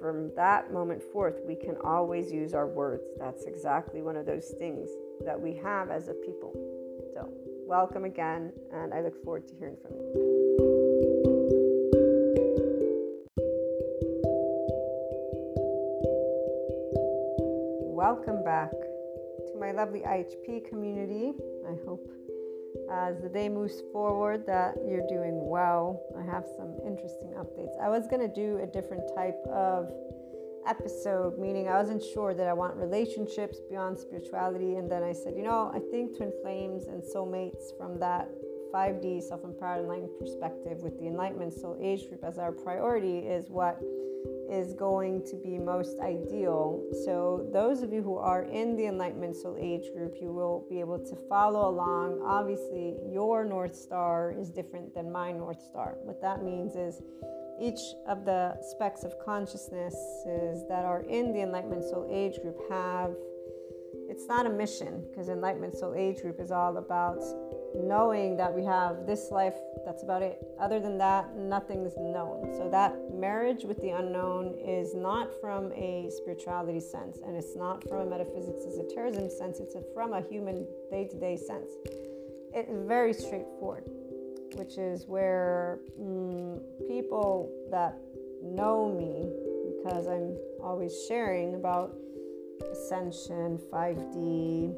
from that moment forth, we can always use our words. That's exactly one of those things that we have as a people. So, welcome again, and I look forward to hearing from you. Welcome back to my lovely IHP community. I hope as the day moves forward that you're doing well. I have some interesting updates. I was going to do a different type of episode, meaning I wasn't sure that I want relationships beyond spirituality. And then I said, you know, I think twin flames and soulmates from that 5D self empowered enlightenment perspective with the Enlightenment Soul Age group as our priority is what is going to be most ideal. So, those of you who are in the Enlightenment Soul Age group, you will be able to follow along. Obviously, your North Star is different than my North Star. What that means is each of the specks of consciousnesses that are in the Enlightenment Soul Age group have it's not a mission because Enlightenment Soul Age group is all about knowing that we have this life, that's about it. Other than that, nothing's known. So, that marriage with the unknown is not from a spirituality sense and it's not from a metaphysics as a esotericism sense, it's from a human day to day sense. It's very straightforward, which is where mm, people that know me, because I'm always sharing about ascension, 5D,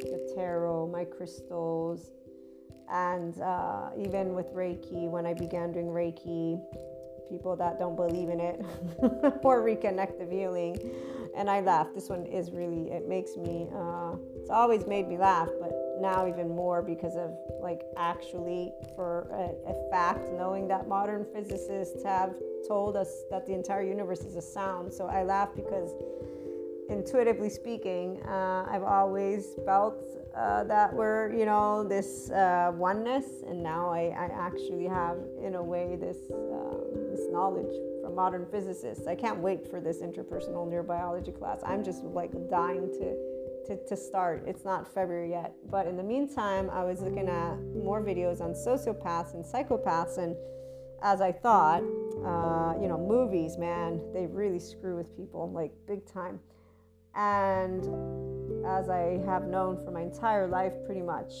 the tarot, my crystals, and uh, even with Reiki, when I began doing Reiki, people that don't believe in it or reconnective healing, and I laugh. This one is really, it makes me, uh, it's always made me laugh, but now even more because of like actually for a, a fact knowing that modern physicists have told us that the entire universe is a sound. So I laugh because intuitively speaking, uh, I've always felt uh, that we're, you know, this uh, oneness, and now I, I, actually have, in a way, this um, this knowledge from modern physicists. I can't wait for this interpersonal neurobiology class. I'm just like dying to. To, to start. It's not February yet. But in the meantime, I was looking at more videos on sociopaths and psychopaths, and as I thought, uh, you know, movies, man, they really screw with people like big time. And as I have known for my entire life, pretty much,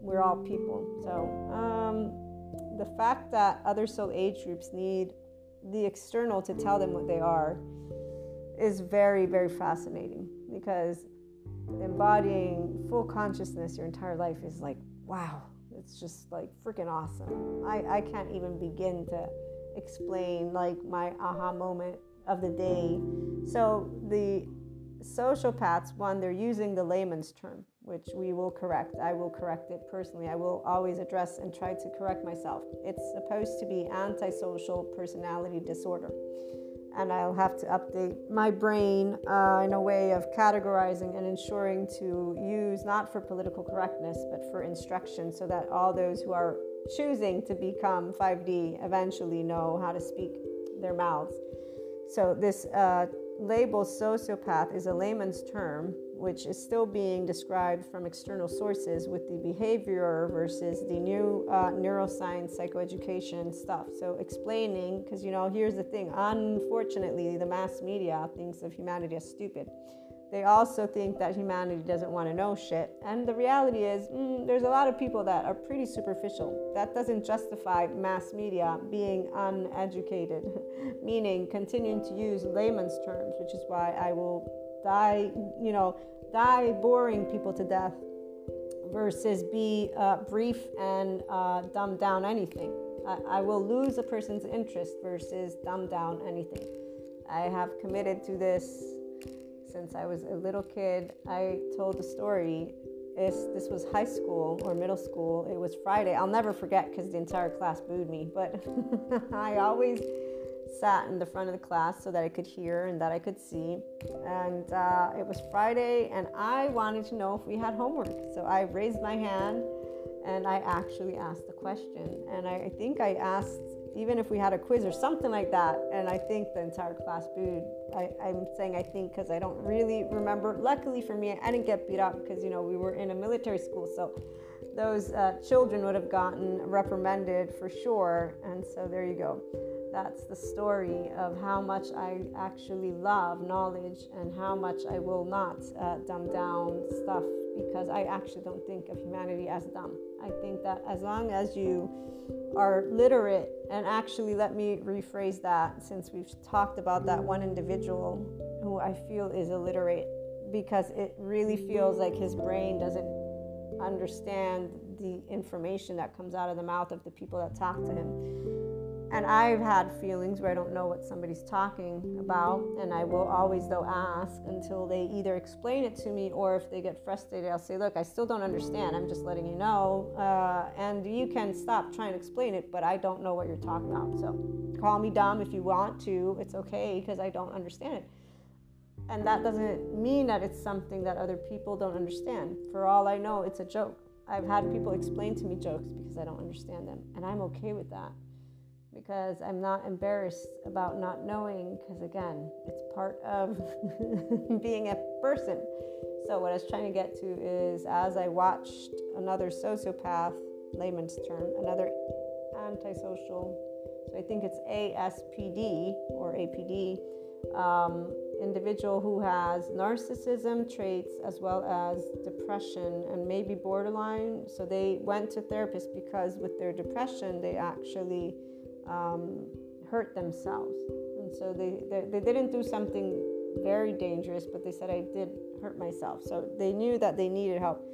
we're all people. So um, the fact that other soul age groups need the external to tell them what they are is very, very fascinating because embodying full consciousness your entire life is like, wow, it's just like freaking awesome. I, I can't even begin to explain like my aha moment of the day. So the sociopaths, one, they're using the layman's term, which we will correct. I will correct it personally. I will always address and try to correct myself. It's supposed to be antisocial personality disorder. And I'll have to update my brain uh, in a way of categorizing and ensuring to use not for political correctness, but for instruction so that all those who are choosing to become 5D eventually know how to speak their mouths. So, this uh, label sociopath is a layman's term which is still being described from external sources with the behavior versus the new uh, neuroscience psychoeducation stuff. So explaining because you know here's the thing unfortunately the mass media thinks of humanity as stupid they also think that humanity doesn't want to know shit. And the reality is, mm, there's a lot of people that are pretty superficial. That doesn't justify mass media being uneducated, meaning continuing to use layman's terms, which is why I will die, you know, die boring people to death versus be uh, brief and uh, dumb down anything. I, I will lose a person's interest versus dumb down anything. I have committed to this since I was a little kid. I told the story. This was high school or middle school. It was Friday. I'll never forget because the entire class booed me. But I always sat in the front of the class so that I could hear and that I could see. And uh, it was Friday, and I wanted to know if we had homework. So I raised my hand and I actually asked the question. And I, I think I asked even if we had a quiz or something like that. And I think the entire class booed. I, am saying I think because I don't really remember. Luckily for me, I didn't get beat up because, you know, we were in a military school. So those uh, children would have gotten reprimanded for sure. And so there you go. That's the story of how much I actually love knowledge and how much I will not uh, dumb down stuff because I actually don't think of humanity as dumb. I think that as long as you are literate, and actually, let me rephrase that since we've talked about that one individual who I feel is illiterate, because it really feels like his brain doesn't understand the information that comes out of the mouth of the people that talk to him. And I've had feelings where I don't know what somebody's talking about, and I will always, though, ask until they either explain it to me or if they get frustrated, I'll say, Look, I still don't understand. I'm just letting you know. Uh, and you can stop trying to explain it, but I don't know what you're talking about. So call me dumb if you want to. It's okay because I don't understand it. And that doesn't mean that it's something that other people don't understand. For all I know, it's a joke. I've had people explain to me jokes because I don't understand them, and I'm okay with that because I'm not embarrassed about not knowing, because again, it's part of being a person. So, what I was trying to get to is as I watched another sociopath, layman's term, another antisocial, so I think it's ASPD or APD, um, individual who has narcissism traits as well as depression and maybe borderline. So, they went to therapists because with their depression, they actually um, hurt themselves. And so they, they, they didn't do something very dangerous, but they said I did hurt myself. So they knew that they needed help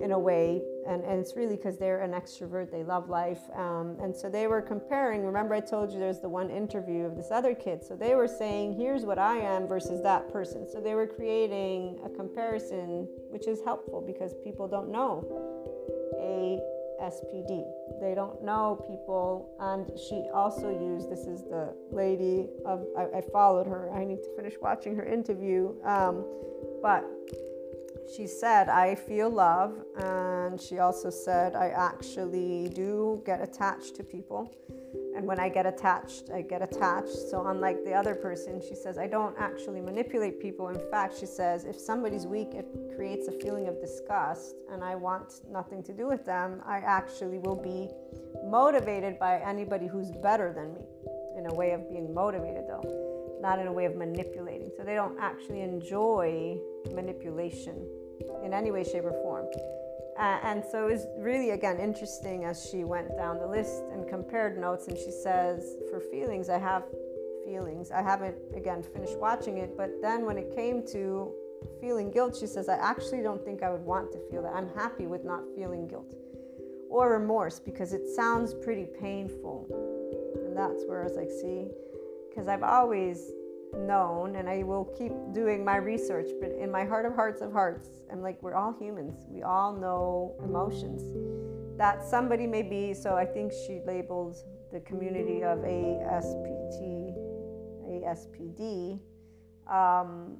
in a way. And, and it's really because they're an extrovert, they love life. Um, and so they were comparing. Remember, I told you there's the one interview of this other kid. So they were saying, here's what I am versus that person. So they were creating a comparison, which is helpful because people don't know a SPD. They don't know people, and she also used this is the lady of I, I followed her. I need to finish watching her interview, um, but she said I feel love, and she also said I actually do get attached to people. And when I get attached, I get attached. So, unlike the other person, she says, I don't actually manipulate people. In fact, she says, if somebody's weak, it creates a feeling of disgust, and I want nothing to do with them. I actually will be motivated by anybody who's better than me, in a way of being motivated, though, not in a way of manipulating. So, they don't actually enjoy manipulation in any way, shape, or form. Uh, and so it was really, again, interesting as she went down the list and compared notes. And she says, for feelings, I have feelings. I haven't, again, finished watching it. But then when it came to feeling guilt, she says, I actually don't think I would want to feel that. I'm happy with not feeling guilt or remorse because it sounds pretty painful. And that's where I was like, see, because I've always known and I will keep doing my research, but in my heart of hearts of hearts, I'm like, we're all humans. We all know emotions. That somebody may be, so I think she labeled the community of ASPT, ASPD, um,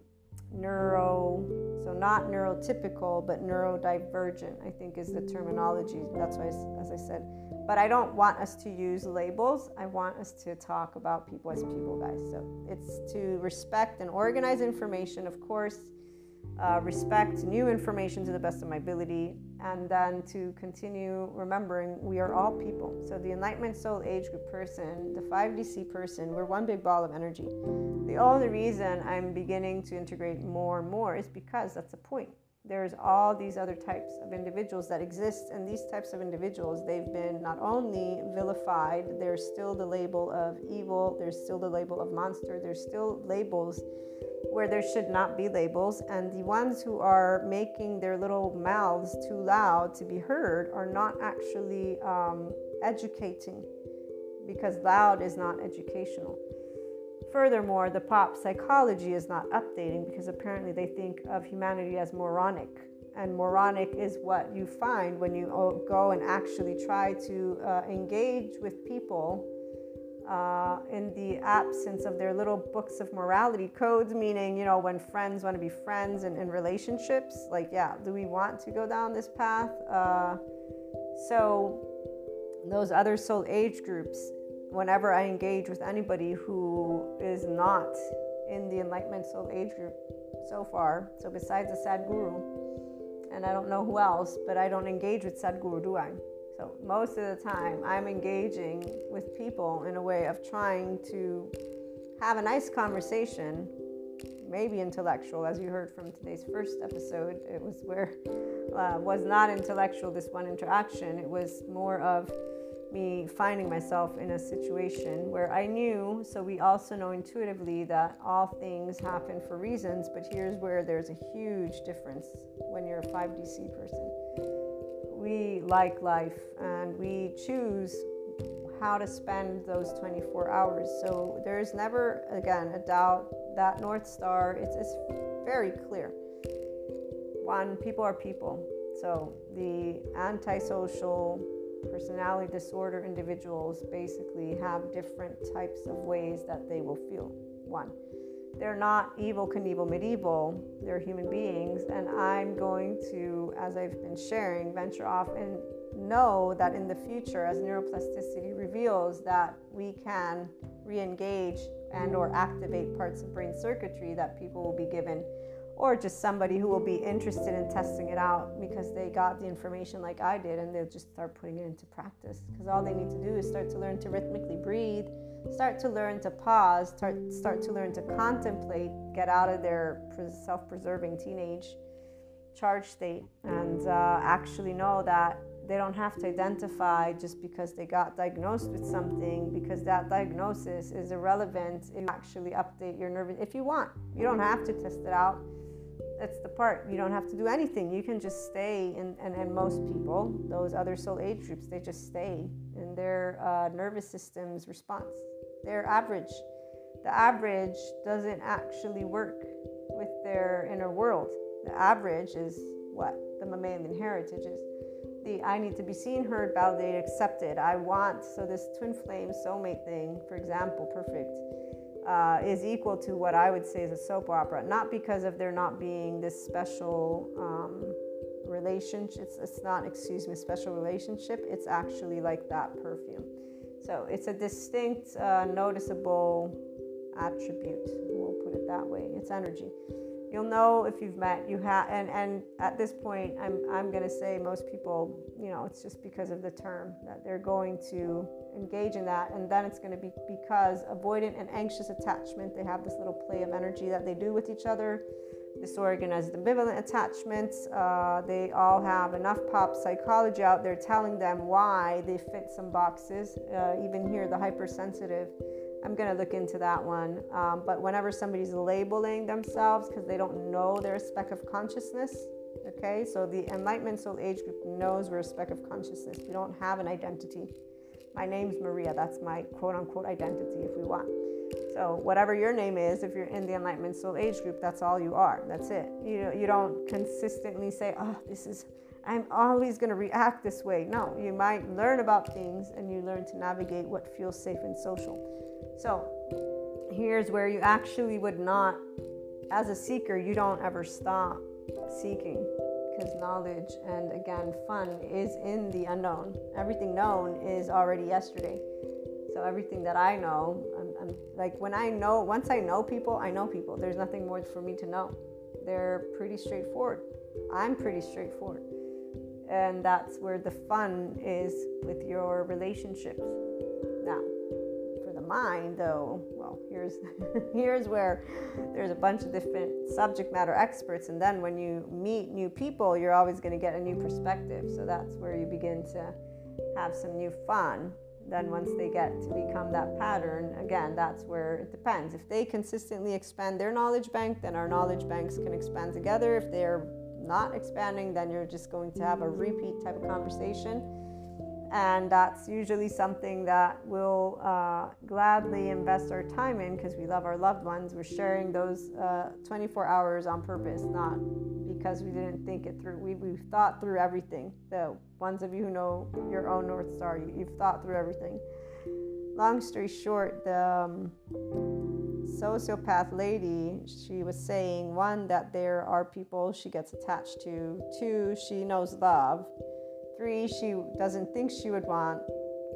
neuro, so not neurotypical, but neurodivergent, I think is the terminology. That's why, as I said, but I don't want us to use labels. I want us to talk about people as people, guys. So it's to respect and organize information, of course, uh, respect new information to the best of my ability, and then to continue remembering we are all people. So the Enlightenment Soul Age Group person, the 5DC person, we're one big ball of energy. The only reason I'm beginning to integrate more and more is because that's the point there's all these other types of individuals that exist and these types of individuals they've been not only vilified there's still the label of evil there's still the label of monster there's still labels where there should not be labels and the ones who are making their little mouths too loud to be heard are not actually um, educating because loud is not educational Furthermore, the pop psychology is not updating because apparently they think of humanity as moronic. And moronic is what you find when you go and actually try to uh, engage with people uh, in the absence of their little books of morality codes, meaning, you know, when friends want to be friends and in relationships, like, yeah, do we want to go down this path? Uh, so, those other soul age groups, whenever I engage with anybody who is not in the Enlightenment Soul Age group so far, so besides the Sadhguru, and I don't know who else, but I don't engage with Sadhguru, do I? So most of the time, I'm engaging with people in a way of trying to have a nice conversation, maybe intellectual, as you heard from today's first episode. It was where uh, was not intellectual. This one interaction. It was more of me finding myself in a situation where I knew, so we also know intuitively that all things happen for reasons, but here's where there's a huge difference when you're a 5DC person. We like life and we choose how to spend those 24 hours. So there's never, again, a doubt that North Star, it's, it's very clear. One, people are people. So the antisocial, personality disorder individuals basically have different types of ways that they will feel. One, they're not evil, Knievel medieval, they're human beings, and I'm going to, as I've been sharing, venture off and know that in the future, as neuroplasticity reveals that we can re-engage and or activate parts of brain circuitry that people will be given or just somebody who will be interested in testing it out because they got the information like I did and they'll just start putting it into practice. Because all they need to do is start to learn to rhythmically breathe, start to learn to pause, start, start to learn to contemplate, get out of their self preserving teenage charge state, and uh, actually know that they don't have to identify just because they got diagnosed with something because that diagnosis is irrelevant if you actually update your nervous if you want you don't have to test it out that's the part. You don't have to do anything. You can just stay and, and, and most people those other soul age groups they just stay in their uh, nervous system's response. Their average. The average doesn't actually work with their inner world. The average is what the mammalian heritage is. The i need to be seen heard validated accepted. I want so this twin flame soulmate thing for example perfect uh, is equal to what I would say is a soap opera. Not because of there not being this special um, relationship. It's, it's not, excuse me, special relationship. It's actually like that perfume. So it's a distinct, uh, noticeable attribute. We'll put it that way. It's energy you'll know if you've met you have and and at this point i'm i'm going to say most people you know it's just because of the term that they're going to engage in that. And then it's going to be because avoidant and anxious attachment they have this little play of energy that they do with each other disorganized ambivalent attachments uh, they all have enough pop psychology out there telling them why they fit some boxes. Uh, even here the hypersensitive I'm to look into that one. Um, but whenever somebody's labeling themselves because they don't know their speck of consciousness, okay, so the Enlightenment Soul Age group knows we're a speck of consciousness. We don't have an identity. My name's Maria. That's my quote unquote identity if we want. So, whatever your name is, if you're in the Enlightenment Soul Age group, that's all you are. That's it. You, know, you don't consistently say, oh, this is, I'm always going to react this way. No, you might learn about things and you learn to navigate what feels safe and social. So here's where you actually would not, as a seeker, you don't ever stop seeking because knowledge and again, fun is in the unknown. Everything known is already yesterday. So everything that I know, I'm, I'm, like when I know, once I know people, I know people. There's nothing more for me to know. They're pretty straightforward. I'm pretty straightforward. And that's where the fun is with your relationships. Mind though well here's here's where there's a bunch of different subject matter experts and then when you meet new people you're always going to get a new perspective. So that's where you begin to have some new fun. Then once they get to become that pattern again that's where it depends. If they consistently expand their knowledge bank then our knowledge banks can expand together. If they're not expanding then you're just going to have a repeat type of conversation and that's usually something that we'll uh, gladly invest our time in because we love our loved ones. We're sharing those uh, 24 hours on purpose, not because we didn't think it through. We, we've thought through everything. The ones of you who know your own North Star, you, have thought through everything. Long story short, the um, sociopath lady, she was saying one, that there are people she gets attached to, two, she knows love Three, she doesn't think she would want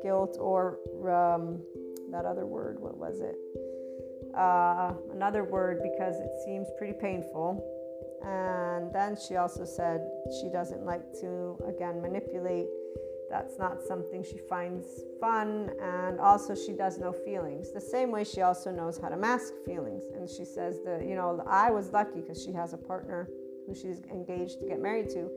guilt or um, that other word. What was it? Uh, another word because it seems pretty painful. And then she also said she doesn't like to, again, manipulate. That's not something she finds fun. And also, she does know feelings. The same way she also knows how to mask feelings. And she says that, you know, I was lucky because she has a partner who she's engaged to get married to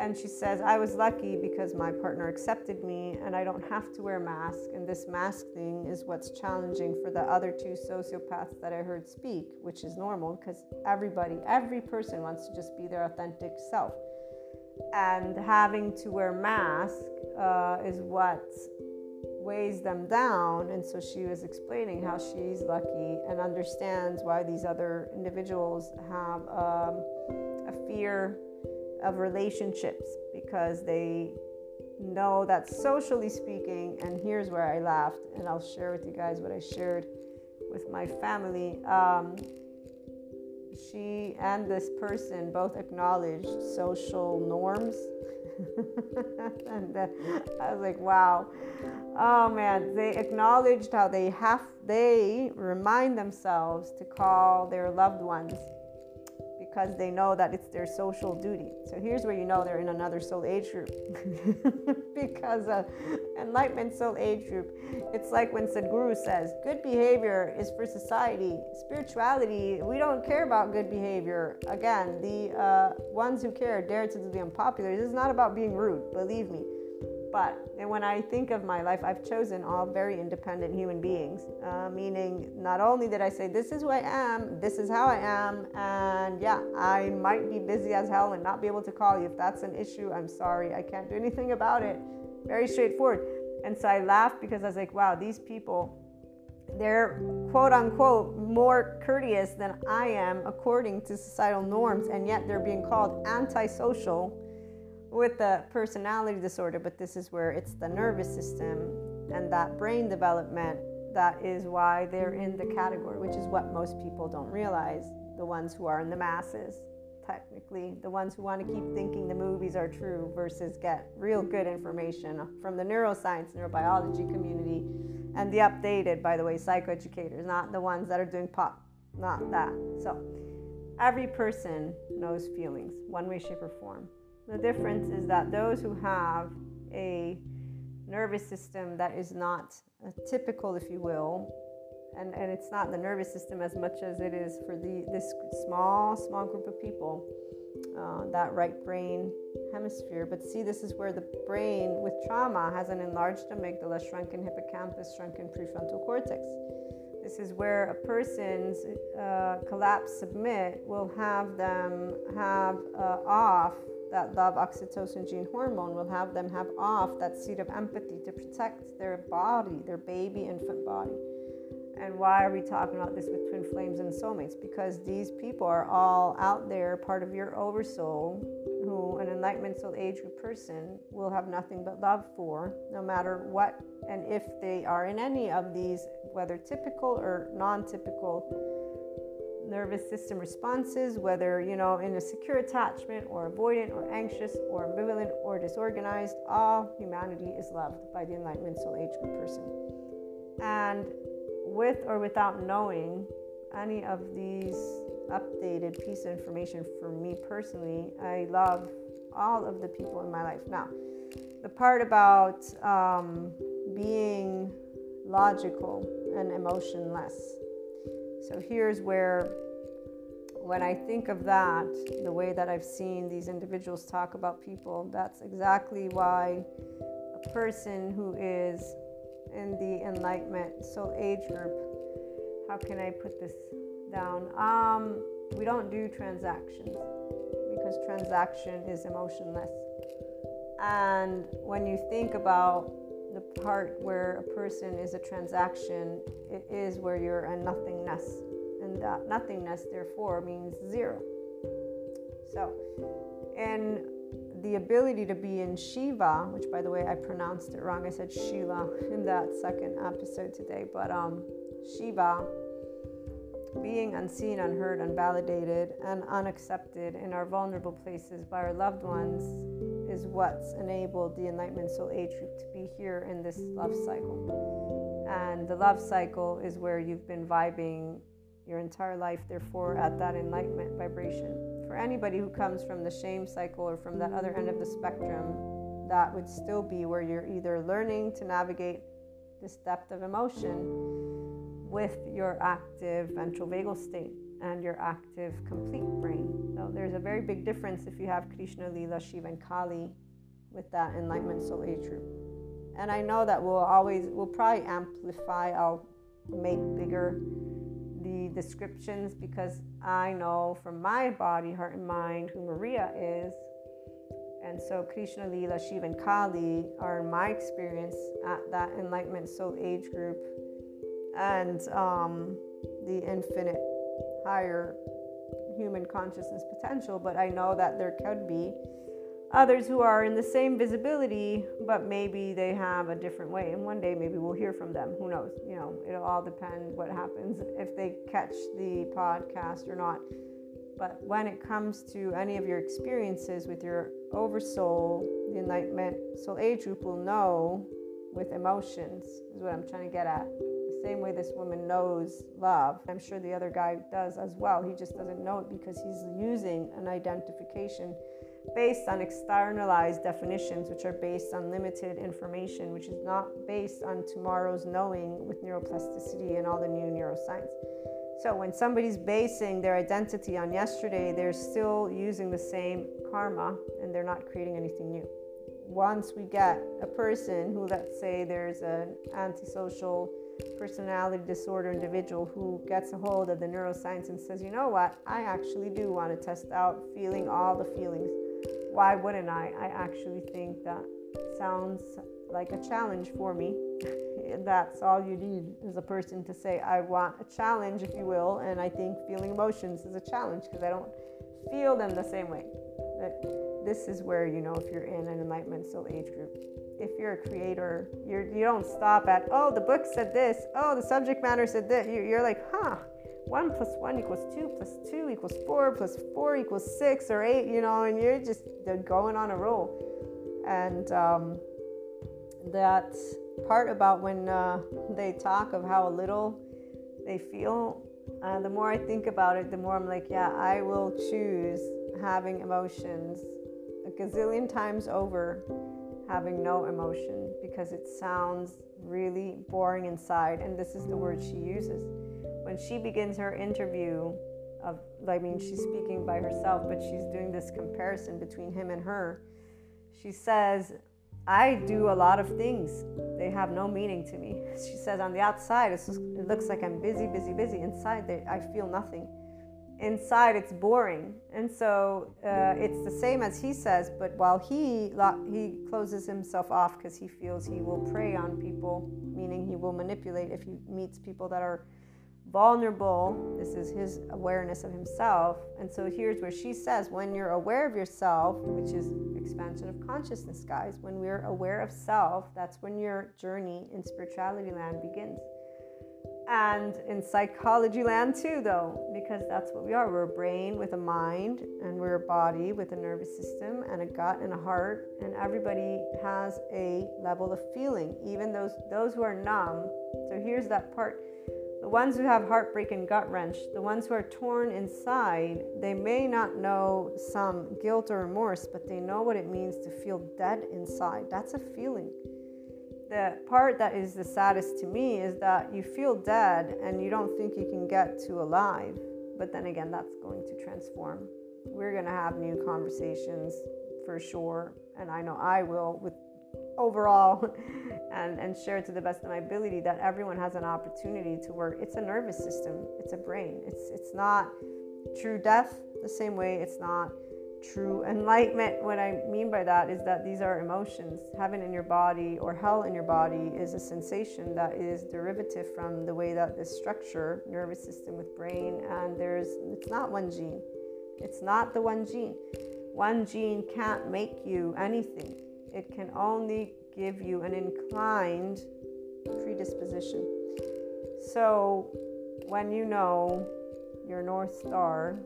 and she says, I was lucky because my partner accepted me and I don't have to wear a mask. And this mask thing is what's challenging for the other two sociopaths that I heard speak, which is normal because everybody, every person wants to just be their authentic self. And having to wear a mask uh, is what weighs them down. And so she was explaining how she's lucky and understands why these other individuals have um, a fear of relationships because they know that socially speaking, and here's where I laughed, and I'll share with you guys what I shared with my family. Um, she and this person both acknowledged social norms. and uh, I was like, wow. Oh man, they acknowledged how they have, they remind themselves to call their loved ones because they know that it's their social duty. So here's where you know they're in another soul age group. because uh, enlightenment soul age group, it's like when Sadhguru says, good behavior is for society. Spirituality, we don't care about good behavior. Again, the uh, ones who care dare to the unpopular. This is not about being rude, believe me. But and when I think of my life, I've chosen all very independent human beings, uh, meaning not only did I say, This is who I am, this is how I am, and yeah, I might be busy as hell and not be able to call you. If that's an issue, I'm sorry, I can't do anything about it. Very straightforward. And so I laughed because I was like, Wow, these people, they're quote unquote more courteous than I am according to societal norms, and yet they're being called antisocial with the personality disorder, but this is where it's the nervous system and that brain development that is why they're in the category, which is what most people don't realize. The ones who are in the masses, technically, the ones who want to keep thinking the movies are true versus get real good information from the neuroscience, neurobiology community, and the updated, by the way, psychoeducators, not the ones that are doing pop, not that. So, every person knows feelings, one way, shape, or form. The difference is that those who have a nervous system that is not typical, if you will, and, and it's not the nervous system as much as it is for the this small, small group of people, uh, that right brain hemisphere. But see, this is where the brain with trauma has an enlarged amygdala, shrunken hippocampus, shrunken prefrontal cortex. This is where a person's uh, collapse submit will have them have uh, off that love oxytocin gene hormone will have them have off that seed of empathy to protect their body, their baby infant body. And why are we talking about this with twin flames and soulmates? Because these people are all out there, part of your oversoul, who an enlightenment soul age person will have nothing but love for, no matter what and if they are in any of these, whether typical or non typical nervous system responses, whether you know in a secure attachment or avoidant or anxious or ambivalent or disorganized, all humanity is loved by the enlightenment soul age group person. And with or without knowing any of these updated piece of information for me personally, I love all of the people in my life. Now, the part about um, being logical and emotionless so here's where, when I think of that, the way that I've seen these individuals talk about people, that's exactly why a person who is in the enlightenment soul age group, how can I put this down? Um, we don't do transactions because transaction is emotionless. And when you think about the part where a person is a transaction, it is where you're a nothingness. And that nothingness, therefore, means zero. So, and the ability to be in Shiva, which by the way, I pronounced it wrong. I said Sheila in that second episode today, but um, Shiva, being unseen, unheard, unvalidated, and unaccepted in our vulnerable places by our loved ones is what's enabled the Enlightenment Soul Age group to be here in this love cycle. And the love cycle is where you've been vibing your entire life, therefore, at that enlightenment vibration. For anybody who comes from the shame cycle or from that other end of the spectrum, that would still be where you're either learning to navigate this depth of emotion with your active ventral vagal state and your active complete brain. So there's a very big difference if you have Krishna, Lila, Shiva, and Kali with that enlightenment soul age group. And I know that we'll always, we'll probably amplify, I'll make bigger the descriptions because I know from my body, heart, and mind who Maria is. And so Krishna, Lila, Shiva, and Kali are my experience at that enlightenment soul age group and um, the infinite higher human consciousness potential. But I know that there could be others who are in the same visibility, but maybe they have a different way. And one day maybe we'll hear from them. Who knows? You know, it'll all depend what happens if they catch the podcast or not. But when it comes to any of your experiences with your oversoul, the enlightenment soul age group will know with emotions, is what I'm trying to get at. Same way this woman knows love. I'm sure the other guy does as well. He just doesn't know it because he's using an identification based on externalized definitions, which are based on limited information, which is not based on tomorrow's knowing with neuroplasticity and all the new neuroscience. So when somebody's basing their identity on yesterday, they're still using the same karma and they're not creating anything new. Once we get a person who, let's say, there's an antisocial personality disorder individual who gets a hold of the neuroscience and says, you know what, I actually do want to test out feeling all the feelings why wouldn't I? I actually think that sounds like a challenge for me. That's all you need is a person to say, I want a challenge, if you will. And I think feeling emotions is a challenge because I don't feel them the same way. That this is where you know if you're in an enlightenment soul age group. If you're a creator, you're, you don't stop at, oh, the book said this, oh, the subject matter said this. You're like, huh, 1 plus 1 equals 2 plus 2 equals 4 plus 4 equals 6 or 8, you know, and you're just going on a roll. And um, that part about when uh, they talk of how little they feel, uh, the more I think about it, the more I'm like, yeah, I will choose having emotions a gazillion times over having no emotion because it sounds really boring inside. And this is the word she uses. When she begins her interview of I mean she's speaking by herself but she's doing this comparison between him and her she says I do a lot of things. They have no meaning to me. She says on the outside just, it looks like I'm busy busy busy. Inside they, I feel nothing inside it's boring and so uh, it's the same as he says but while he he closes himself off because he feels he will prey on people meaning he will manipulate if he meets people that are vulnerable. This is his awareness of himself. And so here's where she says when you're aware of yourself, which is expansion of consciousness, guys, when we're aware of self, that's when your journey in spirituality land begins. And in psychology land too, though, because that's what we are. We're a brain with a mind, and we're a body with a nervous system, and a gut and a heart. And everybody has a level of feeling, even those those who are numb. So here's that part the ones who have heartbreak and gut wrench, the ones who are torn inside, they may not know some guilt or remorse, but they know what it means to feel dead inside. That's a feeling. The part that is the saddest to me is that you feel dead and you don't think you can get to alive. But then again, that's going to transform. We're going to have new conversations for sure. And I know I will with overall and, and share to the best of my ability that everyone has an opportunity to work. It's a nervous system, it's a brain. It's it's not true death the same way it's not true enlightenment. What I mean by that is that these are emotions. Heaven in your body or hell in your body is a sensation that is derivative from the way that this structure, nervous system with brain, and there's it's not one gene. It's not the one gene. One gene can't make you anything it can only give you an inclined predisposition. So, when you know your North Star,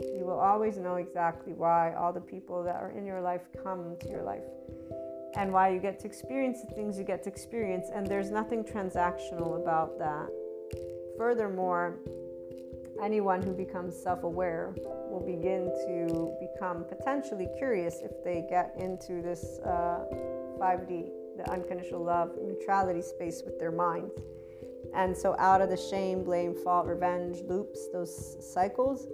you will always know exactly why all the people that are in your life come to your life and why you get to experience the things you get to experience. And there's nothing transactional about that. Furthermore, anyone who becomes self aware will begin to become potentially curious if they get into this uh, 5D, the unconditional love neutrality space with their minds. And so, out of the shame, blame, fault, revenge loops, those cycles,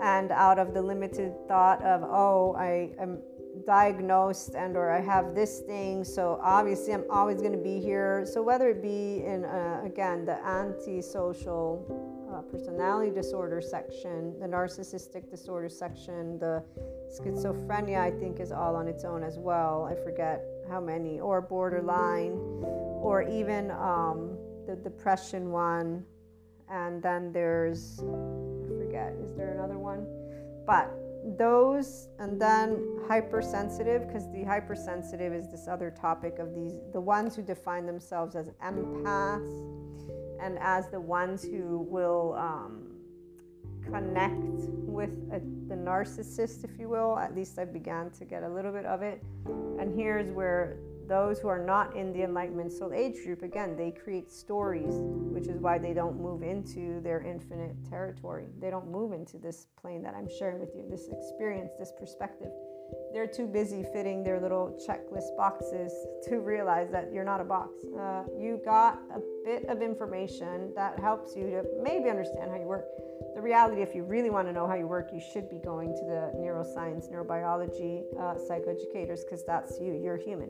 and out of the limited thought of, oh, I am diagnosed and or I have this thing, so obviously I'm always going to be here. So whether it be in uh, again the antisocial uh, personality disorder section, the narcissistic disorder section, the schizophrenia I think is all on its own as well. I forget how many, or borderline, or even um, the depression one, and then there's forget. Is there another one? But those and then hypersensitive because the hypersensitive is this other topic of these the ones who define themselves as empaths and as the ones who will um, connect with a, the narcissist if you will at least i began to get a little bit of it and here's where those who are not in the enlightenment soul age group again they create stories which is why they don't move into their infinite territory. They don't move into this plane that i'm sharing with you this experience this perspective. They're too busy fitting their little checklist boxes to realize that you're not a box. Uh, you got a bit of information that helps you to maybe understand how you work. The reality if you really want to know how you work you should be going to the neuroscience neurobiology uh, psychoeducators because that's you you're human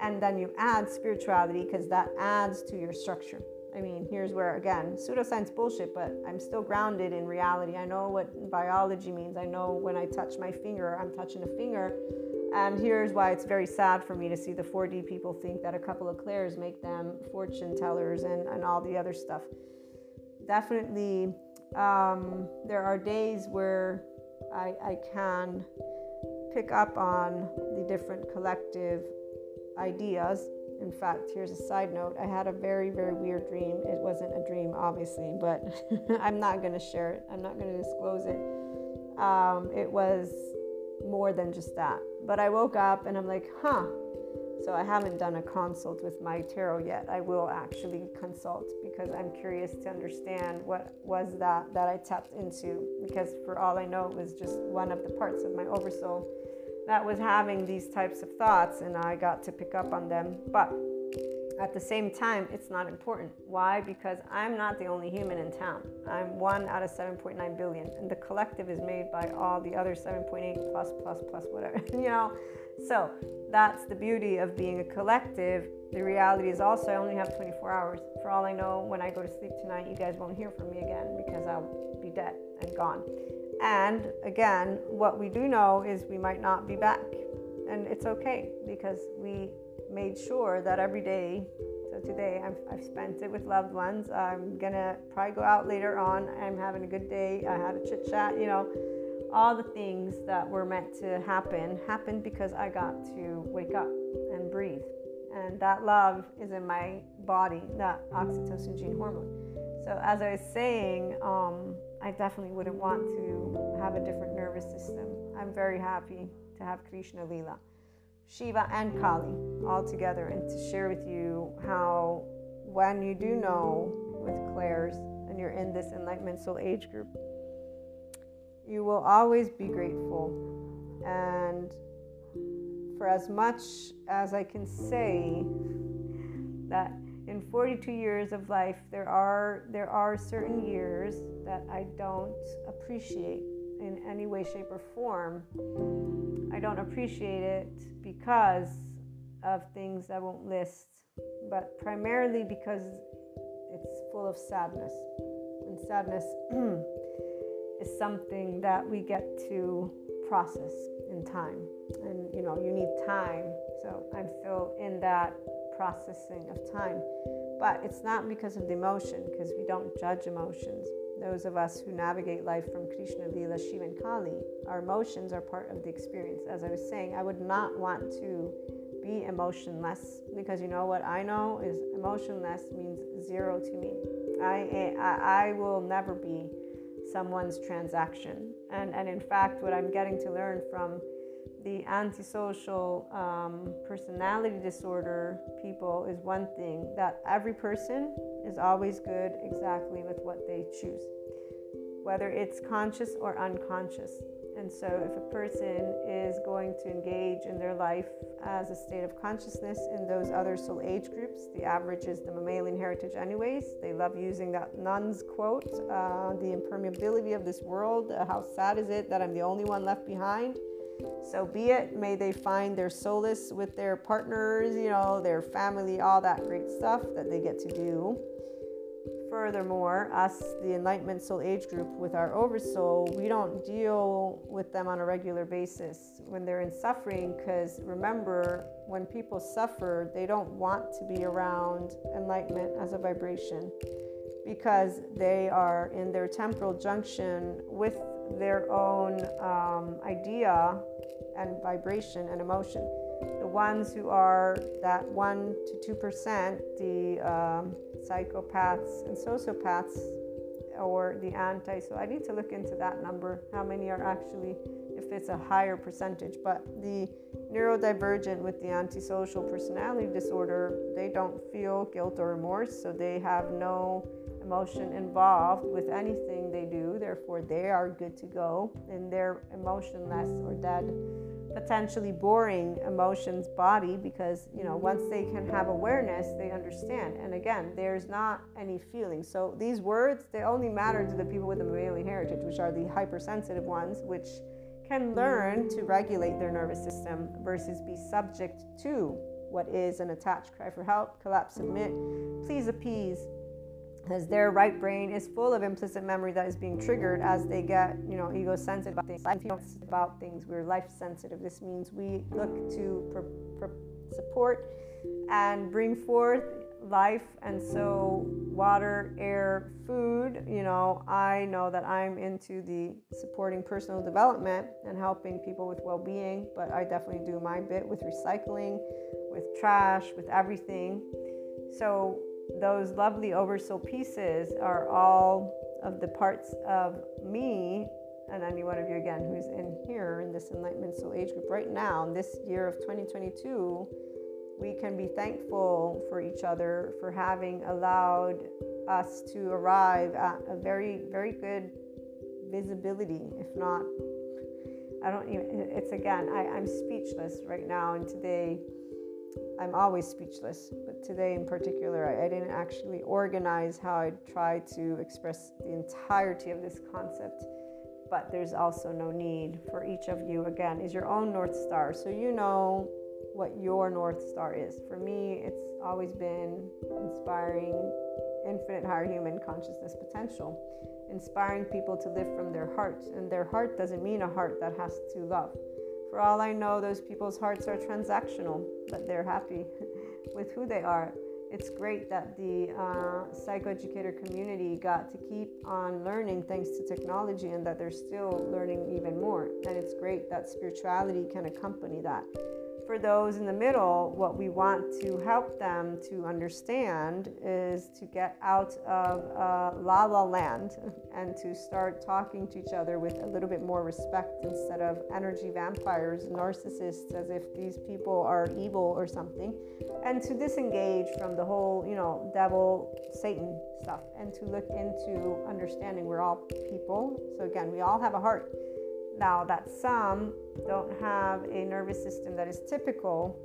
and then you add spirituality because that adds to your structure. I mean, here's where again, pseudoscience bullshit, but I'm still grounded in reality. I know what biology means. I know when I touch my finger, I'm touching a finger. And here's why it's very sad for me to see the 4D people think that a couple of clairs make them fortune tellers and, and all the other stuff. Definitely, um, there are days where I, I can pick up on the different collective ideas. In fact, here's a side note I had a very, very weird dream. It wasn't a dream, obviously, but I'm not going to share it, I'm not going to disclose it. Um, it was more than just that. But I woke up and I'm like, huh. So I haven't done a consult with my tarot yet. I will actually consult because I'm curious to understand what was that that I tapped into. Because for all I know, it was just one of the parts of my oversoul that was having these types of thoughts and I got to pick up on them. But at the same time, it's not important. Why? Because I'm not the only human in town. I'm one out of 7.9 billion, and the collective is made by all the other 7.8 plus, plus, plus, whatever, you know? So that's the beauty of being a collective. The reality is also I only have 24 hours. For all I know, when I go to sleep tonight, you guys won't hear from me again because I'll be dead and gone. And again, what we do know is we might not be back. And it's okay because we made sure that every day, so today I've, I've spent it with loved ones. I'm gonna probably go out later on. I'm having a good day. I had a chit chat, you know. All the things that were meant to happen happened because I got to wake up and breathe. And that love is in my body, that oxytocin gene hormone. So, as I was saying, um, I definitely wouldn't want to have a different nervous system. I'm very happy to have Krishna Lila, Shiva, and Kali all together and to share with you how, when you do know with Claire's and you're in this enlightenment soul age group, you will always be grateful. And for as much as I can say that in 42 years of life, there are there are certain years that I don't appreciate in any way, shape, or form. I don't appreciate it because of things I won't list, but primarily because it's full of sadness. And sadness is something that we get to process in time. And you know, you need time. So I'm still in that processing of time. But it's not because of the emotion, because we don't judge emotions. Those of us who navigate life from Krishna, Lila, Shiva, and Kali, our emotions are part of the experience. As I was saying, I would not want to be emotionless because you know what I know is emotionless means zero to me. I, I, I will never be someone's transaction. And, and in fact, what I'm getting to learn from the antisocial um, personality disorder people is one thing that every person is always good exactly with what they choose, whether it's conscious or unconscious. And so, if a person is going to engage in their life as a state of consciousness in those other soul age groups, the average is the mammalian heritage, anyways. They love using that nun's quote uh, the impermeability of this world. Uh, how sad is it that I'm the only one left behind? So be it. May they find their solace with their partners, you know, their family, all that great stuff that they get to do. Furthermore, us, the Enlightenment Soul Age group, with our Oversoul, we don't deal with them on a regular basis when they're in suffering. Because remember, when people suffer, they don't want to be around enlightenment as a vibration because they are in their temporal junction with their own um, idea and vibration and emotion. The ones who are that 1 to 2%, the um, psychopaths and sociopaths, or the anti. So I need to look into that number, how many are actually, if it's a higher percentage. But the neurodivergent with the antisocial personality disorder, they don't feel guilt or remorse, so they have no emotion involved with anything they do. Therefore, they are good to go in their emotionless or dead, potentially boring emotions body because, you know, once they can have awareness, they understand. And again, there's not any feeling. So these words, they only matter to the people with the mammalian heritage, which are the hypersensitive ones, which can learn to regulate their nervous system versus be subject to what is an attached cry for help, collapse, submit, please appease, as their right brain is full of implicit memory that is being triggered as they get, you know, ego sensitive about things. About things, we're life sensitive. This means we look to pr- pr- support and bring forth life, and so water, air, food. You know, I know that I'm into the supporting personal development and helping people with well-being, but I definitely do my bit with recycling, with trash, with everything. So those lovely oversoul pieces are all of the parts of me and any one of you again who's in here in this enlightenment soul age group right now in this year of 2022 we can be thankful for each other for having allowed us to arrive at a very very good visibility if not i don't even it's again I, i'm speechless right now and today I'm always speechless, but today in particular, I, I didn't actually organize how I try to express the entirety of this concept. But there's also no need for each of you, again, is your own North Star. So you know what your North Star is. For me, it's always been inspiring infinite higher human consciousness potential, inspiring people to live from their heart. And their heart doesn't mean a heart that has to love for all I know, those people's hearts are transactional, but they're happy with who they are. It's great that the uh, psychoeducator community got to keep on learning thanks to technology and that they're still learning even more. And it's great that spirituality can accompany that for those in the middle, what we want to help them to understand is to get out of uh, la la land and to start talking to each other with a little bit more respect instead of energy vampires, narcissists, as if these people are evil or something, and to disengage from the whole, you know, devil, Satan stuff, and to look into understanding we're all people. So, again, we all have a heart now, that some don't have a nervous system that is typical,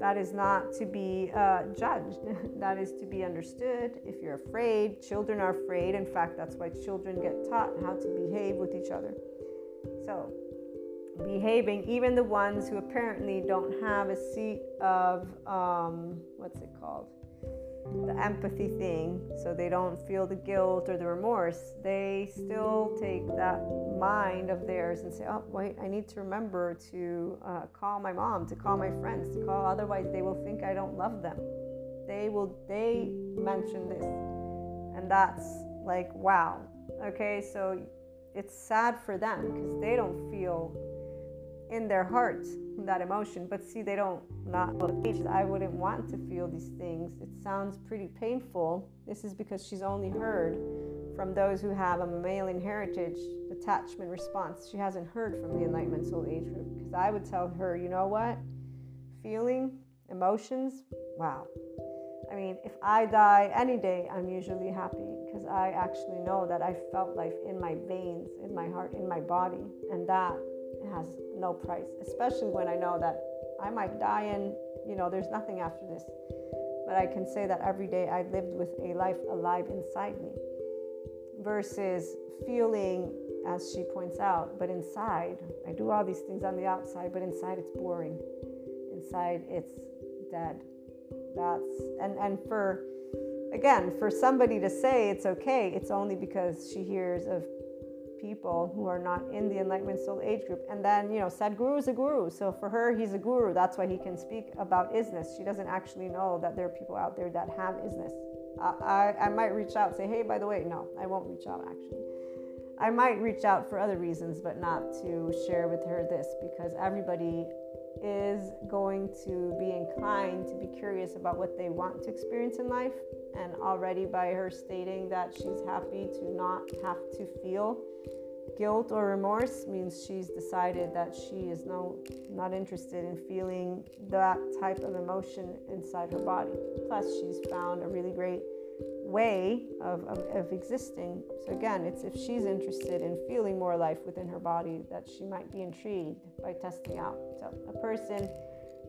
that is not to be uh, judged. that is to be understood. If you're afraid, children are afraid. In fact, that's why children get taught how to behave with each other. So, behaving, even the ones who apparently don't have a seat of, um, what's it called? The empathy thing so they don't feel the guilt or the remorse they still take that mind of theirs and say oh wait i need to remember to uh, call my mom to call my friends to call otherwise they will think i don't love them. They will they mention this and that's like wow okay? So it's sad for them because they don't feel in their heart that emotion. But see they don't not i wouldn't want to feel these things. It sounds pretty painful. This is because she's only heard from those who have a mammalian heritage attachment response. She hasn't heard from the enlightenment soul age group. Because i would tell her you know what? Feeling emotions wow. I mean, if I die any day, I'm usually happy. Because I actually know that I felt life in my veins, in my heart, in my body. And that has no price, especially when I know that I might die and, you know, there's nothing after this. But I can say that every day I lived with a life alive inside me versus feeling, as she points out, but inside, I do all these things on the outside, but inside it's boring. Inside it's dead that's and and for again for somebody to say it's okay it's only because she hears of people who are not in the enlightenment soul age group. And then you know sadhguru is a guru. So for her he's a guru. That's why he can speak about isness. She doesn't actually know that there are people out there that have isness. I, I, I might reach out say hey by the way no i won't reach out actually. I might reach out for other reasons but not to share with her this because everybody is going to be inclined to be curious about what they want to experience in life. And already by her stating that she's happy to not have to feel guilt or remorse means she's decided that she is no not interested in feeling that type of emotion inside her body. Plus she's found a really great way of, of, of, existing. So, again, it's if she's interested in feeling more life within her body that she might be intrigued by testing out. So, a person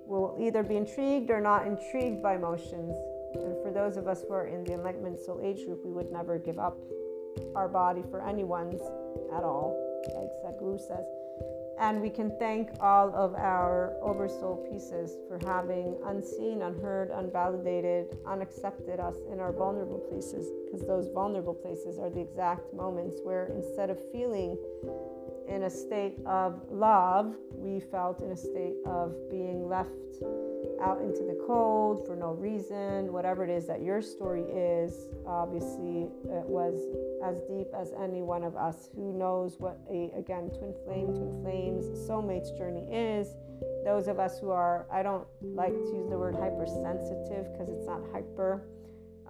will either be intrigued or not intrigued by emotions. And for those of us who are in the Enlightenment Soul Age group, we would never give up our body for anyone's at all, like Sadhguru says. And we can thank all of our oversoul pieces for having unseen, unheard, unvalidated, unaccepted us in our vulnerable places, because those vulnerable places are the exact moments where instead of feeling in a state of love, we felt in a state of being left out into the cold for no reason, whatever it is that your story is, obviously it was as deep as any one of us who knows what a again twin flame, twin flames, soulmate's journey is. Those of us who are, I don't like to use the word hypersensitive because it's not hyper,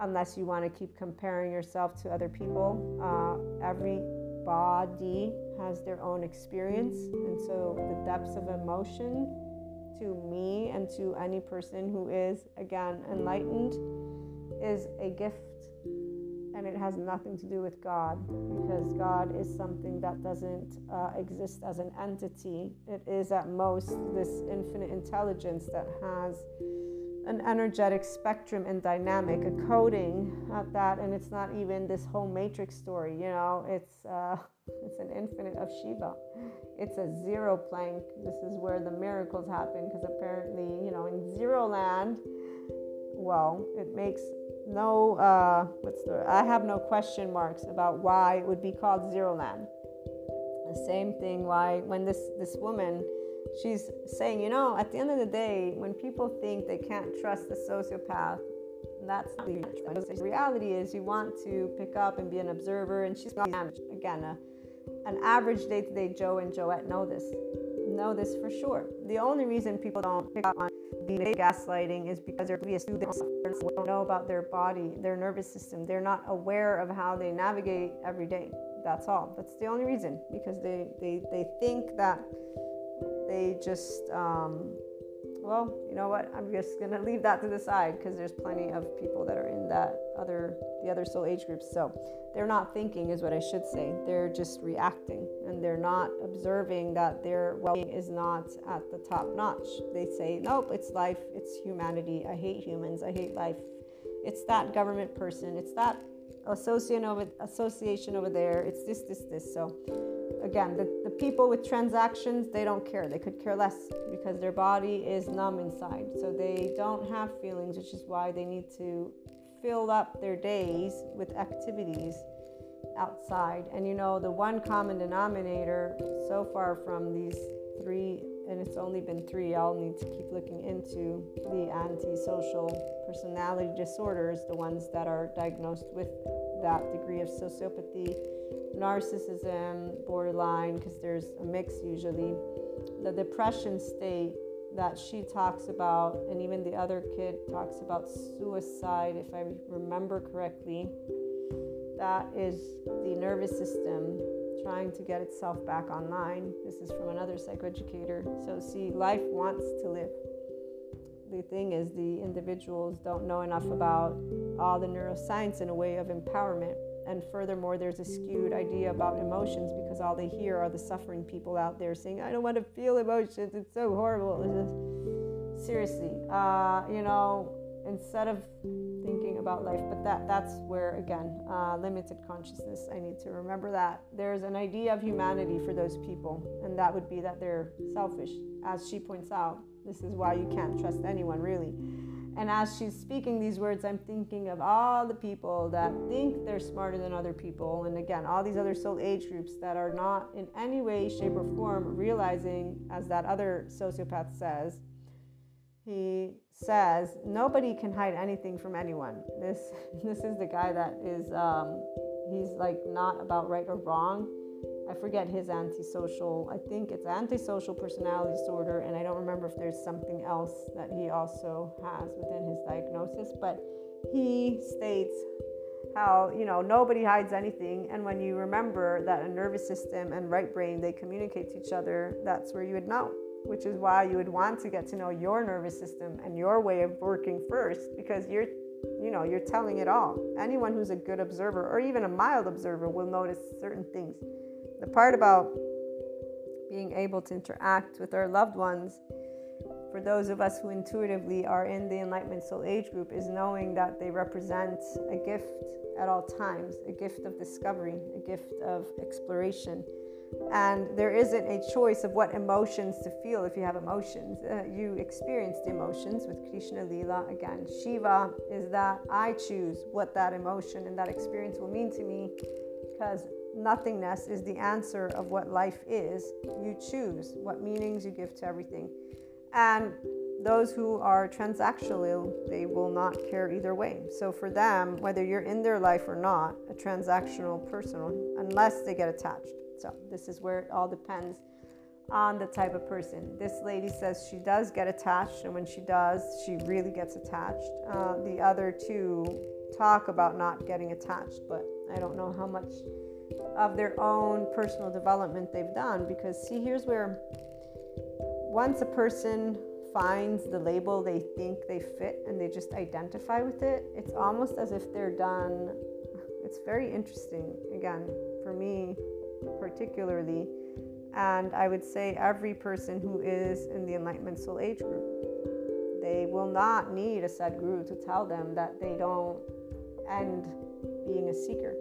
unless you want to keep comparing yourself to other people. Uh, every body has their own experience, and so the depths of emotion to me and to any person who is, again, enlightened is a gift and it has nothing to do with God because God is something that doesn't uh, exist as an entity. It is at most this infinite intelligence that has an energetic spectrum and dynamic, a coding at that, and it's not even this whole matrix story. You know, it's uh, it's an infinite of Shiva. It's a zero plank. This is where the miracles happen because apparently, you know, in zero land, well, it makes no uh, what's the I have no question marks about why it would be called zero land. The same thing why when this this woman she's saying, you know, at the end of the day, when people think they can't trust the sociopath, that's not the reality is you want to pick up and be an observer and she's again a, an average day-to-day Joe and Joette know this know this for sure. The only reason people don't pick up on the gaslighting is because they're they don't know about their body, their nervous system. They're not aware of how they navigate every day. That's all. That's the only reason because they they, they think that they just um, well, you know what? I'm just gonna leave that to the side because there's plenty of people that are in that other the other soul age groups. So they're not thinking, is what I should say. They're just reacting, and they're not observing that their well-being is not at the top notch. They say, nope, it's life, it's humanity. I hate humans. I hate life. It's that government person. It's that association over association over there. It's this, this, this. So again, the, the people with transactions, they don't care. They could care less because their body is numb inside. So they don't have feelings, which is why they need to fill up their days with activities outside. And you know, the one common denominator so far from these three, and it's only been three, I'll need to keep looking into the antisocial personality disorders, the ones that are diagnosed with that degree of sociopathy narcissism, borderline, because there's a mix usually, the depression state that she talks about, and even the other kid talks about suicide, if I remember correctly. That is the nervous system trying to get itself back online. This is from another psychoeducator. So, see, life wants to live. the thing is, the individuals don't know enough about all the neuroscience in a way of empowerment. And furthermore, there's a skewed idea about emotions because all they hear are the suffering people out there saying, I don't want to feel emotions. It's so horrible. It's just, seriously, uh, you know, instead of thinking about life but that that's where again uh, limited consciousness i need to remember that there's an idea of humanity for those people and that would be that they're selfish as she points out this is why you can't trust anyone really and as she's speaking these words i'm thinking of all the people that think they're smarter than other people and again all these other soul age groups that are not in any way shape or form realizing as that other sociopath says he says nobody can hide anything from anyone. This this is the guy that is um, he's like not about right or wrong. I forget his antisocial. I think it's antisocial personality disorder, and I don't remember if there's something else that he also has within his diagnosis. But he states how you know nobody hides anything, and when you remember that a nervous system and right brain they communicate to each other, that's where you would know which is why you would want to get to know your nervous system and your way of working first because you're you know you're telling it all anyone who's a good observer or even a mild observer will notice certain things the part about being able to interact with our loved ones for those of us who intuitively are in the enlightenment soul age group is knowing that they represent a gift at all times a gift of discovery a gift of exploration and there isn't a choice of what emotions to feel if you have emotions. Uh, you experience the emotions with Krishna Lila. Again, Shiva is that I choose what that emotion and that experience will mean to me because nothingness is the answer of what life is. You choose what meanings you give to everything. And those who are transactional, they will not care either way. So for them, whether you're in their life or not, a transactional person, unless they get attached so, this is where it all depends on the type of person. This lady says she does get attached, and when she does, she really gets attached. Uh, the other two talk about not getting attached, but I don't know how much of their own personal development they've done because, see, here's where once a person finds the label they think they fit and they just identify with it, it's almost as if they're done. It's very interesting. Again, for me, particularly, and I would say every person who is in the Enlightenment Soul Age group. They will not need a Sadhguru to tell them that they don't end being a seeker.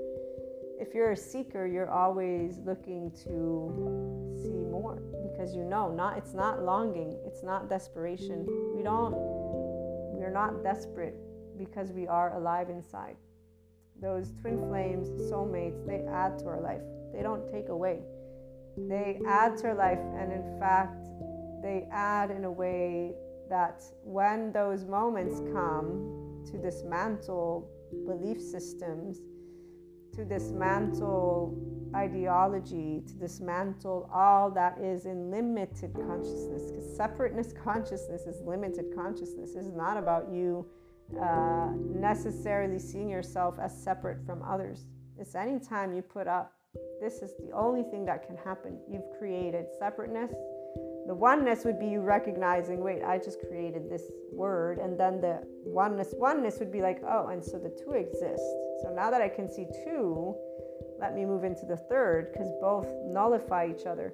If you're a seeker, you're always looking to see more because you know not it's not longing, it's not desperation. We don't we're not desperate because we are alive inside. Those twin flames, soulmates, they add to our life. They don't take away. They add to our life, and in fact, they add in a way that when those moments come to dismantle belief systems, to dismantle ideology, to dismantle all that is in limited consciousness, because separateness consciousness is limited consciousness. It's not about you uh, necessarily seeing yourself as separate from others. It's anytime you put up this is the only thing that can happen. You've created separateness. The oneness would be you recognizing, wait, I just created this word. And then the oneness, oneness would be like, oh, and so the two exist. So now that I can see two, let me move into the third because both nullify each other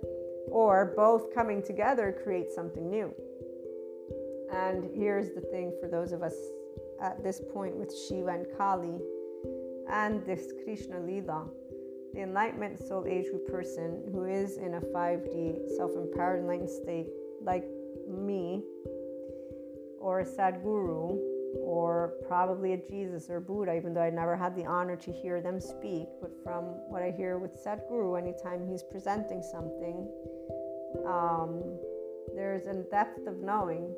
or both coming together create something new. And here's the thing for those of us at this point with Shiva and Kali and this Krishna Lila the enlightenment soul age person who is in a 5D self empowered enlightened state, like me, or a Sadhguru, or probably a Jesus or Buddha, even though I never had the honor to hear them speak. But from what I hear with Sadhguru, anytime he's presenting something, um, there's a depth of knowing.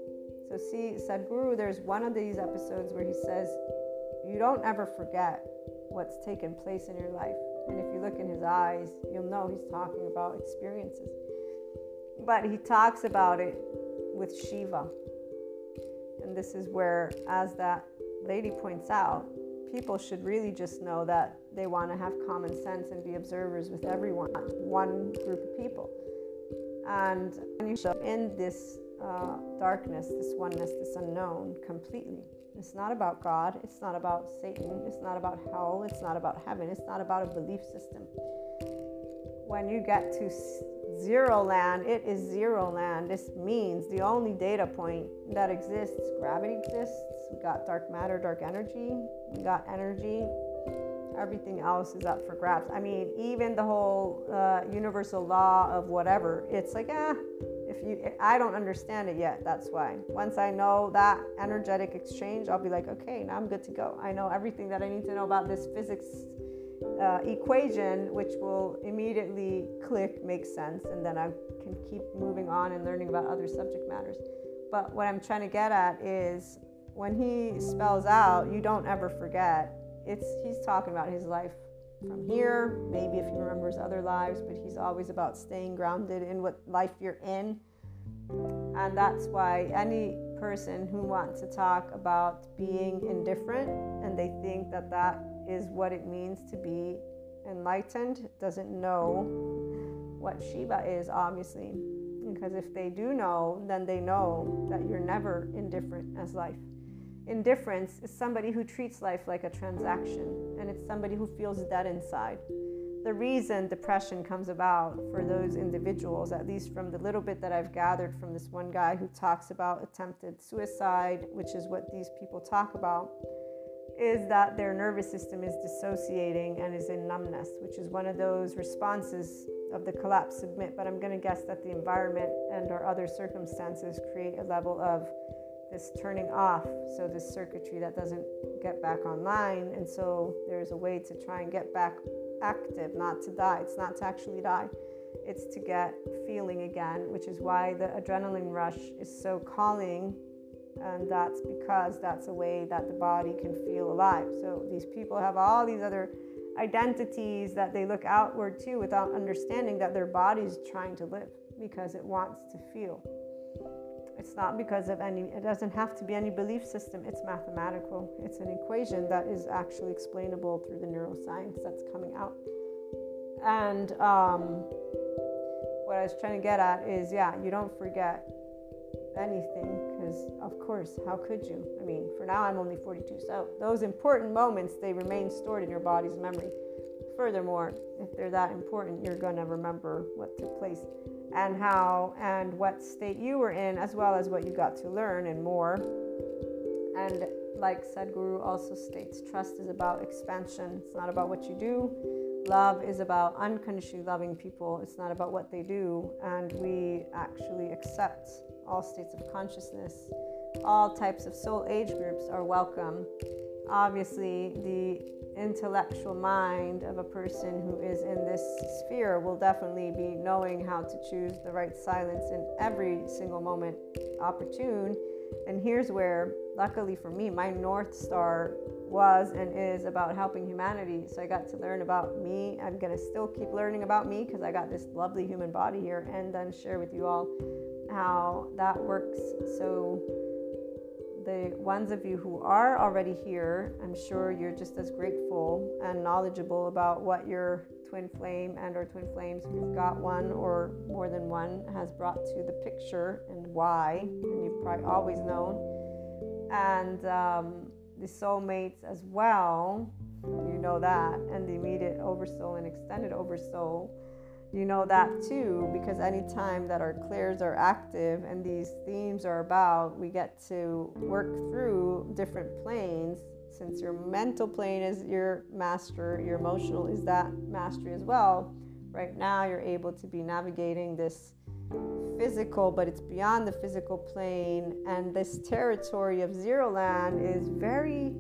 So, see, Sadhguru, there's one of these episodes where he says, You don't ever forget what's taken place in your life. And if you look in his eyes, you'll know he's talking about experiences. But he talks about it with Shiva. And this is where, as that lady points out, people should really just know that they want to have common sense and be observers with everyone, one group of people. And when you show in this uh, darkness, this oneness, this unknown completely. It's not about God. It's not about Satan. It's not about hell. It's not about heaven. It's not about a belief system. When you get to zero land, it is zero land. This means the only data point that exists gravity exists. We got dark matter, dark energy. We got energy. Everything else is up for grabs. I mean, even the whole uh, universal law of whatever, it's like, ah, if you i don't understand it yet that's why once i know that energetic exchange i'll be like okay now i'm good to go i know everything that i need to know about this physics uh, equation which will immediately click make sense and then i can keep moving on and learning about other subject matters but what i'm trying to get at is when he spells out you don't ever forget it's he's talking about his life from here, maybe if he remembers other lives, but he's always about staying grounded in what life you're in. And that's why any person who wants to talk about being indifferent and they think that that is what it means to be enlightened doesn't know what Shiva is, obviously. Because if they do know, then they know that you're never indifferent as life. Indifference is somebody who treats life like a transaction, and it's somebody who feels dead inside. The reason depression comes about for those individuals, at least from the little bit that I've gathered from this one guy who talks about attempted suicide, which is what these people talk about, is that their nervous system is dissociating and is in numbness, which is one of those responses of the collapse submit. But I'm going to guess that the environment and or other circumstances create a level of this turning off, so this circuitry that doesn't get back online. And so there's a way to try and get back active, not to die. It's not to actually die, it's to get feeling again, which is why the adrenaline rush is so calling. And that's because that's a way that the body can feel alive. So these people have all these other identities that they look outward to without understanding that their body is trying to live because it wants to feel. It's not because of any, it doesn't have to be any belief system. It's mathematical. It's an equation that is actually explainable through the neuroscience that's coming out. And um, what I was trying to get at is yeah, you don't forget anything because, of course, how could you? I mean, for now I'm only 42, so those important moments they remain stored in your body's memory. Furthermore, if they're that important, you're going to remember what took place and how and what state you were in, as well as what you got to learn and more. And like Sadhguru also states, trust is about expansion, it's not about what you do. Love is about unconditionally loving people, it's not about what they do. And we actually accept all states of consciousness. All types of soul age groups are welcome. Obviously, the intellectual mind of a person who is in this sphere will definitely be knowing how to choose the right silence in every single moment opportune. And here's where, luckily for me, my North Star was and is about helping humanity. So I got to learn about me. I'm going to still keep learning about me because I got this lovely human body here and then share with you all how that works. So the ones of you who are already here, I'm sure you're just as grateful and knowledgeable about what your twin flame and or twin flames, if you've got one or more than one, has brought to the picture and why. And you've probably always known. And um, the soulmates as well, you know that, and the immediate oversoul and extended oversoul you know that too because anytime that our clairs are active and these themes are about we get to work through different planes since your mental plane is your master your emotional is that mastery as well. Right now you're able to be navigating this physical but it's beyond the physical plane and this territory of zero land is very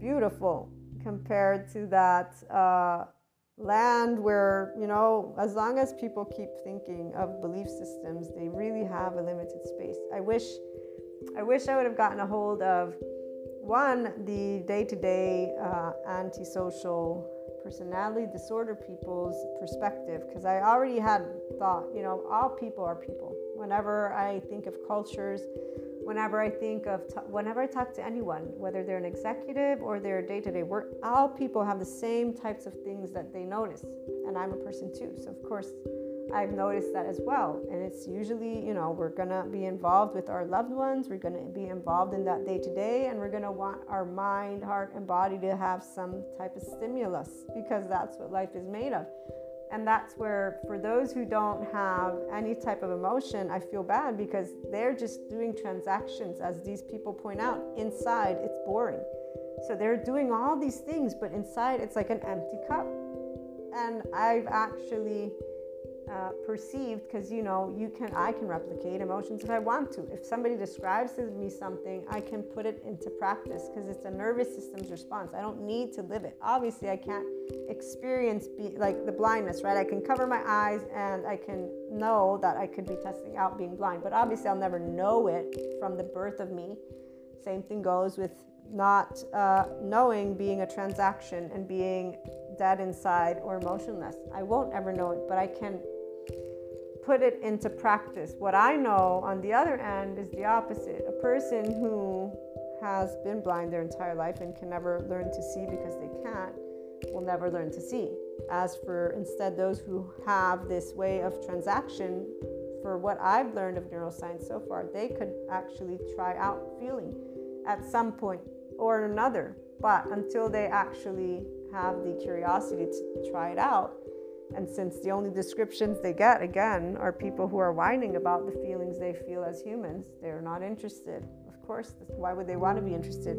beautiful compared to that uh, land where, you know, as long as people keep thinking of belief systems, they really have a limited space. I wish I wish I would have gotten a hold of one, the day-to-day uh, antisocial personality disorder people's perspective because I already had thought, you know, all people are people. Whenever I think of cultures, whenever I think of, t- whenever I talk to anyone, whether they're an executive or they're day to day work, all people have the same types of things that they notice. And I'm a person too. So, of course, I've noticed that as well. And it's usually, you know, we're going to be involved with our loved ones, we're going to be involved in that day to day, and we're going to want our mind, heart, and body to have some type of stimulus because that's what life is made of. And that's where, for those who don't have any type of emotion, I feel bad because they're just doing transactions, as these people point out. Inside, it's boring. So they're doing all these things, but inside, it's like an empty cup. And I've actually uh, perceived because you know you can i can replicate emotions if i want to. If somebody describes to me something i can put it into practice because it's a nervous system's response. I don't need to live it. Obviously i can't experience be, like the blindness right? I can cover my eyes and i can know that i could be testing out being blind but obviously i'll never know it from the birth of me. Same thing goes with not uh, knowing being a transaction and being dead inside or emotionless. I won't ever know it, but I can put it into practice. What I know on the other end is the opposite. A person who has been blind their entire life and can never learn to see because they can't will never learn to see. As for instead those who have this way of transaction, for what I've learned of neuroscience so far, they could actually try out feeling at some point or another. But until they actually have the curiosity to try it out, and since the only descriptions they get, again, are people who are whining about the feelings they feel as humans, they're not interested. Of course, why would they want to be interested?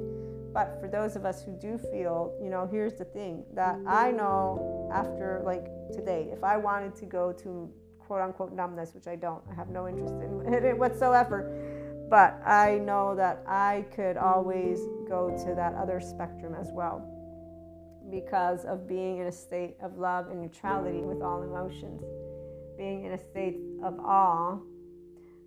But for those of us who do feel, you know, here's the thing that I know after like today, if I wanted to go to quote unquote numbness, which I don't, I have no interest in it whatsoever. But I know that I could always go to that other spectrum as well because of being in a state of love and neutrality with all emotions, being in a state of awe.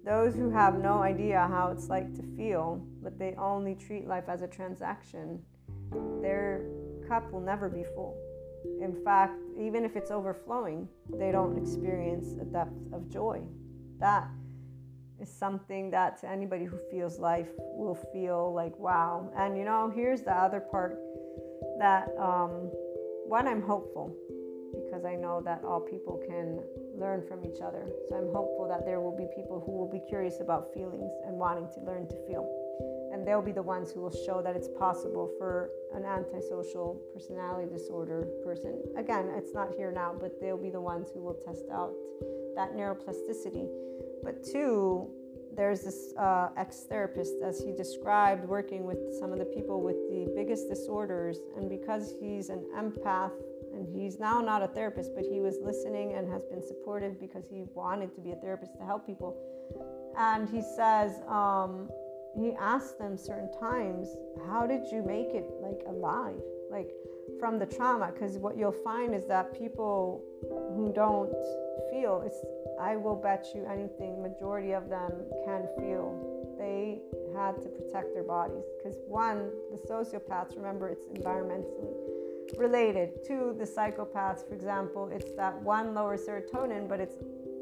Those who have no idea how it's like to feel, but they only treat life as a transaction, their cup will never be full. In fact, even if it's overflowing, they don't experience a depth of joy. That is something that to anybody who feels life will feel like wow. And you know, here's the other part that um, one, I'm hopeful because I know that all people can learn from each other. So I'm hopeful that there will be people who will be curious about feelings and wanting to learn to feel. And they'll be the ones who will show that it's possible for an antisocial personality disorder person. Again, it's not here now, but they'll be the ones who will test out that neuroplasticity. But two, there's this uh, ex therapist, as he described, working with some of the people with the biggest disorders. And because he's an empath, and he's now not a therapist, but he was listening and has been supportive because he wanted to be a therapist to help people. And he says, um, he asked them certain times, How did you make it like alive? Like from the trauma? Because what you'll find is that people who don't feel, it's I will bet you anything, majority of them can feel they had to protect their bodies. Because one, the sociopaths, remember it's environmentally related. Two, the psychopaths, for example, it's that one lower serotonin, but it's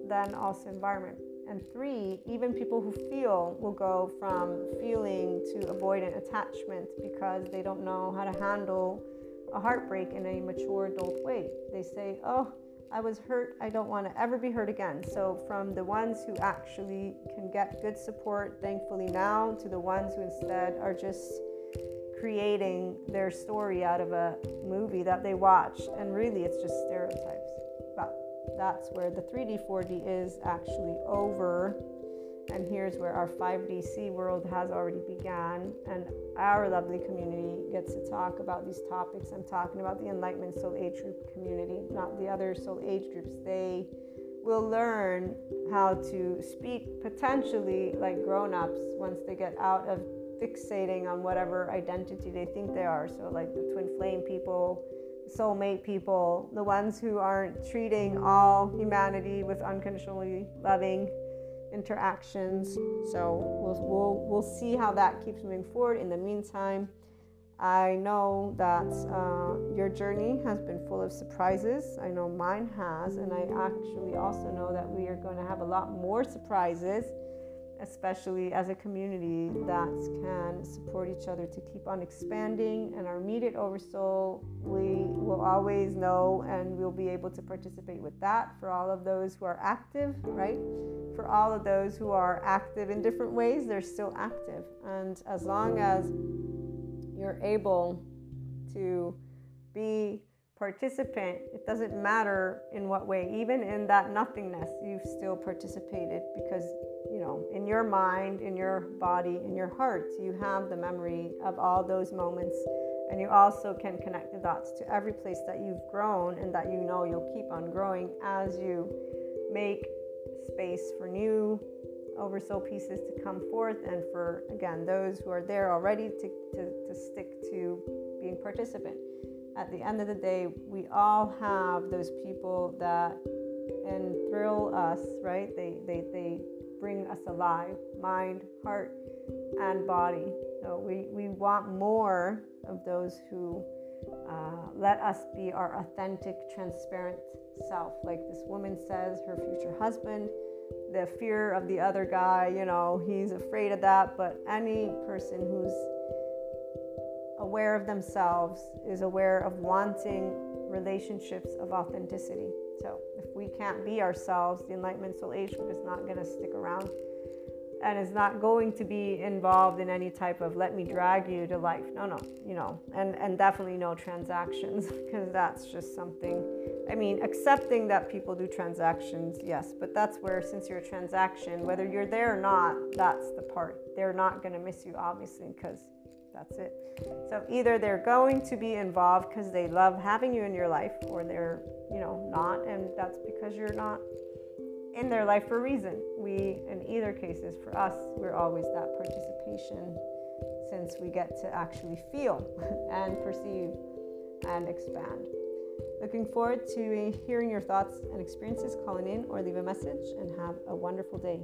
then also environment. And three, even people who feel will go from feeling to avoidant attachment because they don't know how to handle a heartbreak in a mature adult way. They say, oh, I was hurt. I don't want to ever be hurt again. So, from the ones who actually can get good support, thankfully now, to the ones who instead are just creating their story out of a movie that they watched. And really, it's just stereotypes. But that's where the 3D, 4D is actually over and here's where our 5DC world has already begun, and our lovely community gets to talk about these topics. I'm talking about the Enlightenment Soul Age Group community, not the other soul age groups. They will learn how to speak potentially like grown ups once they get out of fixating on whatever identity they think they are. So, like the twin flame people, soulmate people, the ones who aren't treating all humanity with unconditionally loving interactions. So we'll, we'll, we'll see how that keeps moving forward. In the meantime, I know that uh, your journey has been full of surprises. I know mine has, and I actually also know that we are going to have a lot more surprises especially as a community that can support each other to keep on expanding. And our immediate oversoul, we will always know and we'll be able to participate with that for all of those who are active, right? For all of those who are active in different ways, they're still active. And as long as you're able to be participant, it doesn't matter in what way, even in that nothingness, you've still participated because, you know, in your mind, in your body, in your heart, you have the memory of all those moments. And you also can connect the dots to every place that you've grown and that you know you'll keep on growing as you make space for new oversoul pieces to come forth and for, again, those who are there already to, to, to stick to being participant at the end of the day, we all have those people that enthrall us, right? They, they, they bring us alive, mind, heart, and body. So we, we want more of those who uh, let us be our authentic, transparent self. Like this woman says, her future husband, the fear of the other guy, you know, he's afraid of that. But any person who's aware of themselves, is aware of wanting relationships of authenticity. So if we can't be ourselves, the Enlightenment Soul Age group is not going to stick around and is not going to be involved in any type of let me drag you to life. No, no, you know, and, and definitely no transactions because that's just something. I mean, accepting that people do transactions, yes, but that's where, since you're a transaction, whether you're there or not, that's the part. They're not going to miss you, obviously, because that's it. So either they're going to be involved because they love having you in your life, or they're, you know, not, and that's because you're not in their life for a reason. We, in either cases, for us, we're always that participation since we get to actually feel and perceive and expand. Looking forward to hearing your thoughts and experiences, calling in or leave a message, and have a wonderful day.